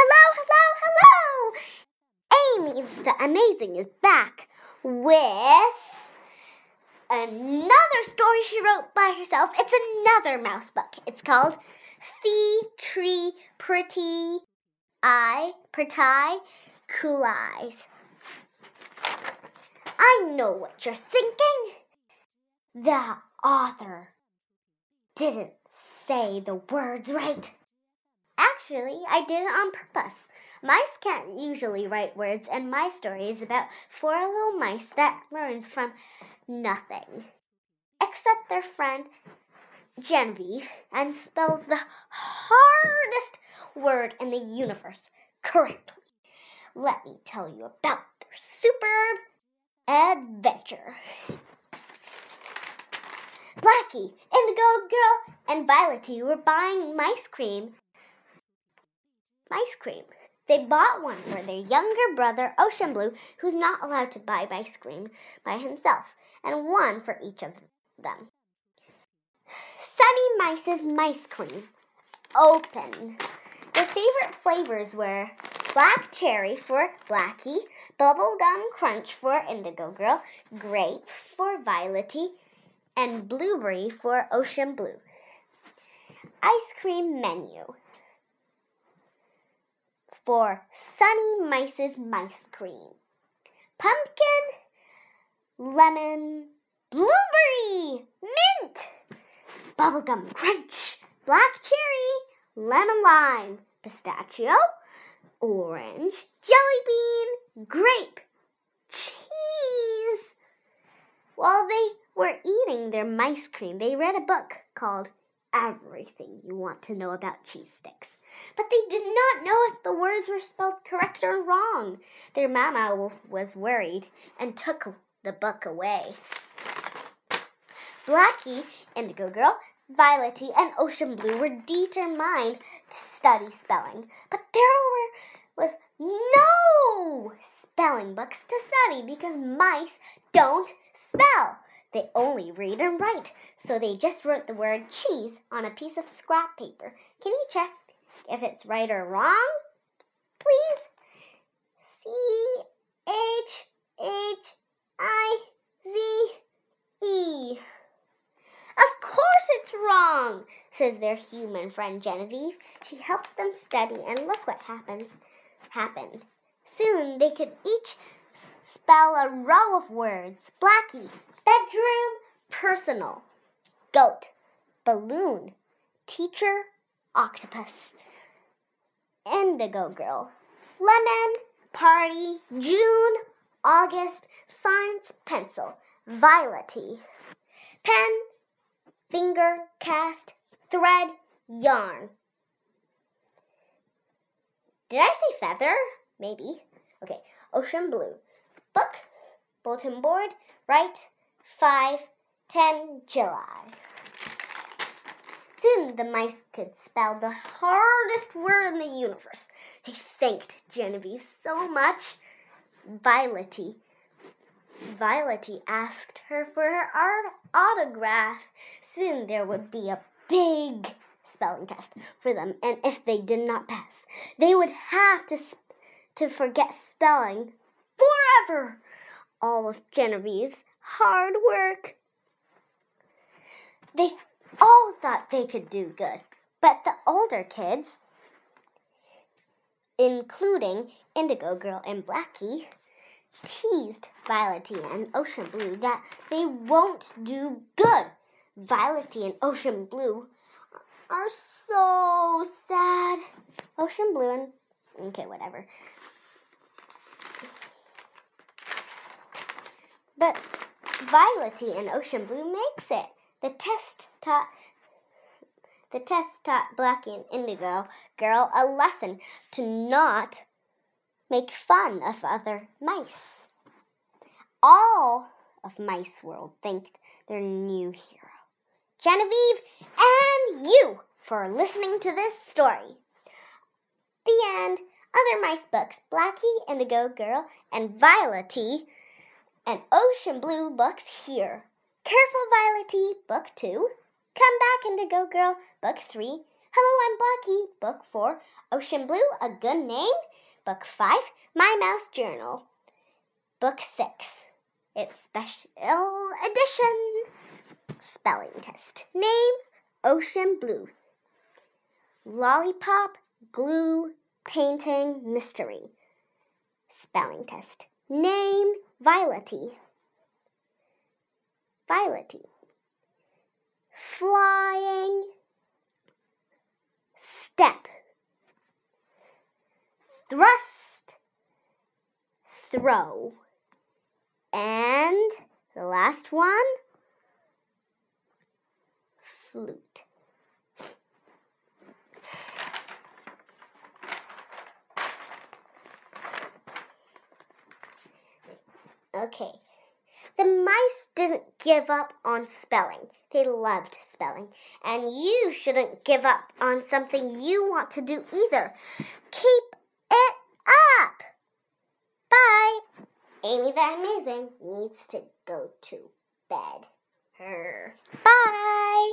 Hello, hello, hello! Amy the Amazing is back with another story she wrote by herself. It's another mouse book. It's called The Tree Pretty Eye, Pretty Cool Eyes. I know what you're thinking. The author didn't say the words right. Actually, I did it on purpose. Mice can't usually write words, and my story is about four little mice that learns from nothing except their friend Genevieve and spells the hardest word in the universe correctly. Let me tell you about their superb adventure. Blackie, Indigo Girl, and Violetty were buying mice cream. Mice cream. They bought one for their younger brother, Ocean Blue, who's not allowed to buy ice cream by himself, and one for each of them. Sunny Mice's Mice Cream. Open. Their favorite flavors were black cherry for Blackie, bubblegum crunch for Indigo Girl, grape for Violetty, and blueberry for Ocean Blue. Ice cream menu for Sunny Mice's Mice Cream. Pumpkin, lemon, blueberry, mint, bubblegum crunch, black cherry, lemon lime, pistachio, orange, jelly bean, grape, cheese. While they were eating their mice cream, they read a book called Everything You Want to Know About Cheese Sticks. But they did not know if the words were spelled correct or wrong. Their mamma was worried and took the book away. Blackie, Indigo Girl, Violetty, and Ocean Blue were determined to study spelling, but there were, was no spelling books to study because mice don't spell. They only read and write, so they just wrote the word cheese on a piece of scrap paper. Can you check if it's right or wrong? Please? C H H I Z E. Of course it's wrong, says their human friend Genevieve. She helps them study, and look what happens. Happened. Soon they could each spell a row of words. Blackie, bedroom, personal, goat, balloon, teacher, octopus, indigo girl, lemon, party, June, August, science, pencil, violetty, pen, finger, cast, thread, yarn. Did I say feather? Maybe. Okay, ocean blue. Book, bulletin board, right, 5, 10 July. Soon the mice could spell the hardest word in the universe. They thanked Genevieve so much. Violetty. Violetty asked her for her art autograph. Soon there would be a big spelling test for them, and if they did not pass, they would have to to forget spelling forever. All of Genevieve's hard work. They all thought they could do good, but the older kids, including Indigo Girl and Blackie, teased Violetty and Ocean Blue that they won't do good. Violetty and Ocean Blue are so sad. Ocean Blue and okay, whatever. But Violetty and Ocean Blue makes it. The test taught the test taught Blackie and Indigo Girl a lesson to not make fun of other mice. All of Mice World thanked their new hero, Genevieve, and you for listening to this story. The end. Other mice books Blackie, Indigo Girl, and Violetty, and Ocean Blue books here. Careful Violetty, book two. Come back, Indigo Girl, book three. Hello, I'm Blackie. Book 4, Ocean Blue, A Good Name. Book 5, My Mouse Journal. Book 6, It's Special Edition. Spelling Test. Name, Ocean Blue. Lollipop, Glue, Painting, Mystery. Spelling Test. Name, Violetty. Violetty. Flying, step, thrust, throw, and the last one, flute. Okay. The mice didn't give up on spelling. They loved spelling. And you shouldn't give up on something you want to do either. Keep it up. Bye. Amy the Amazing needs to go to bed. Her. Bye.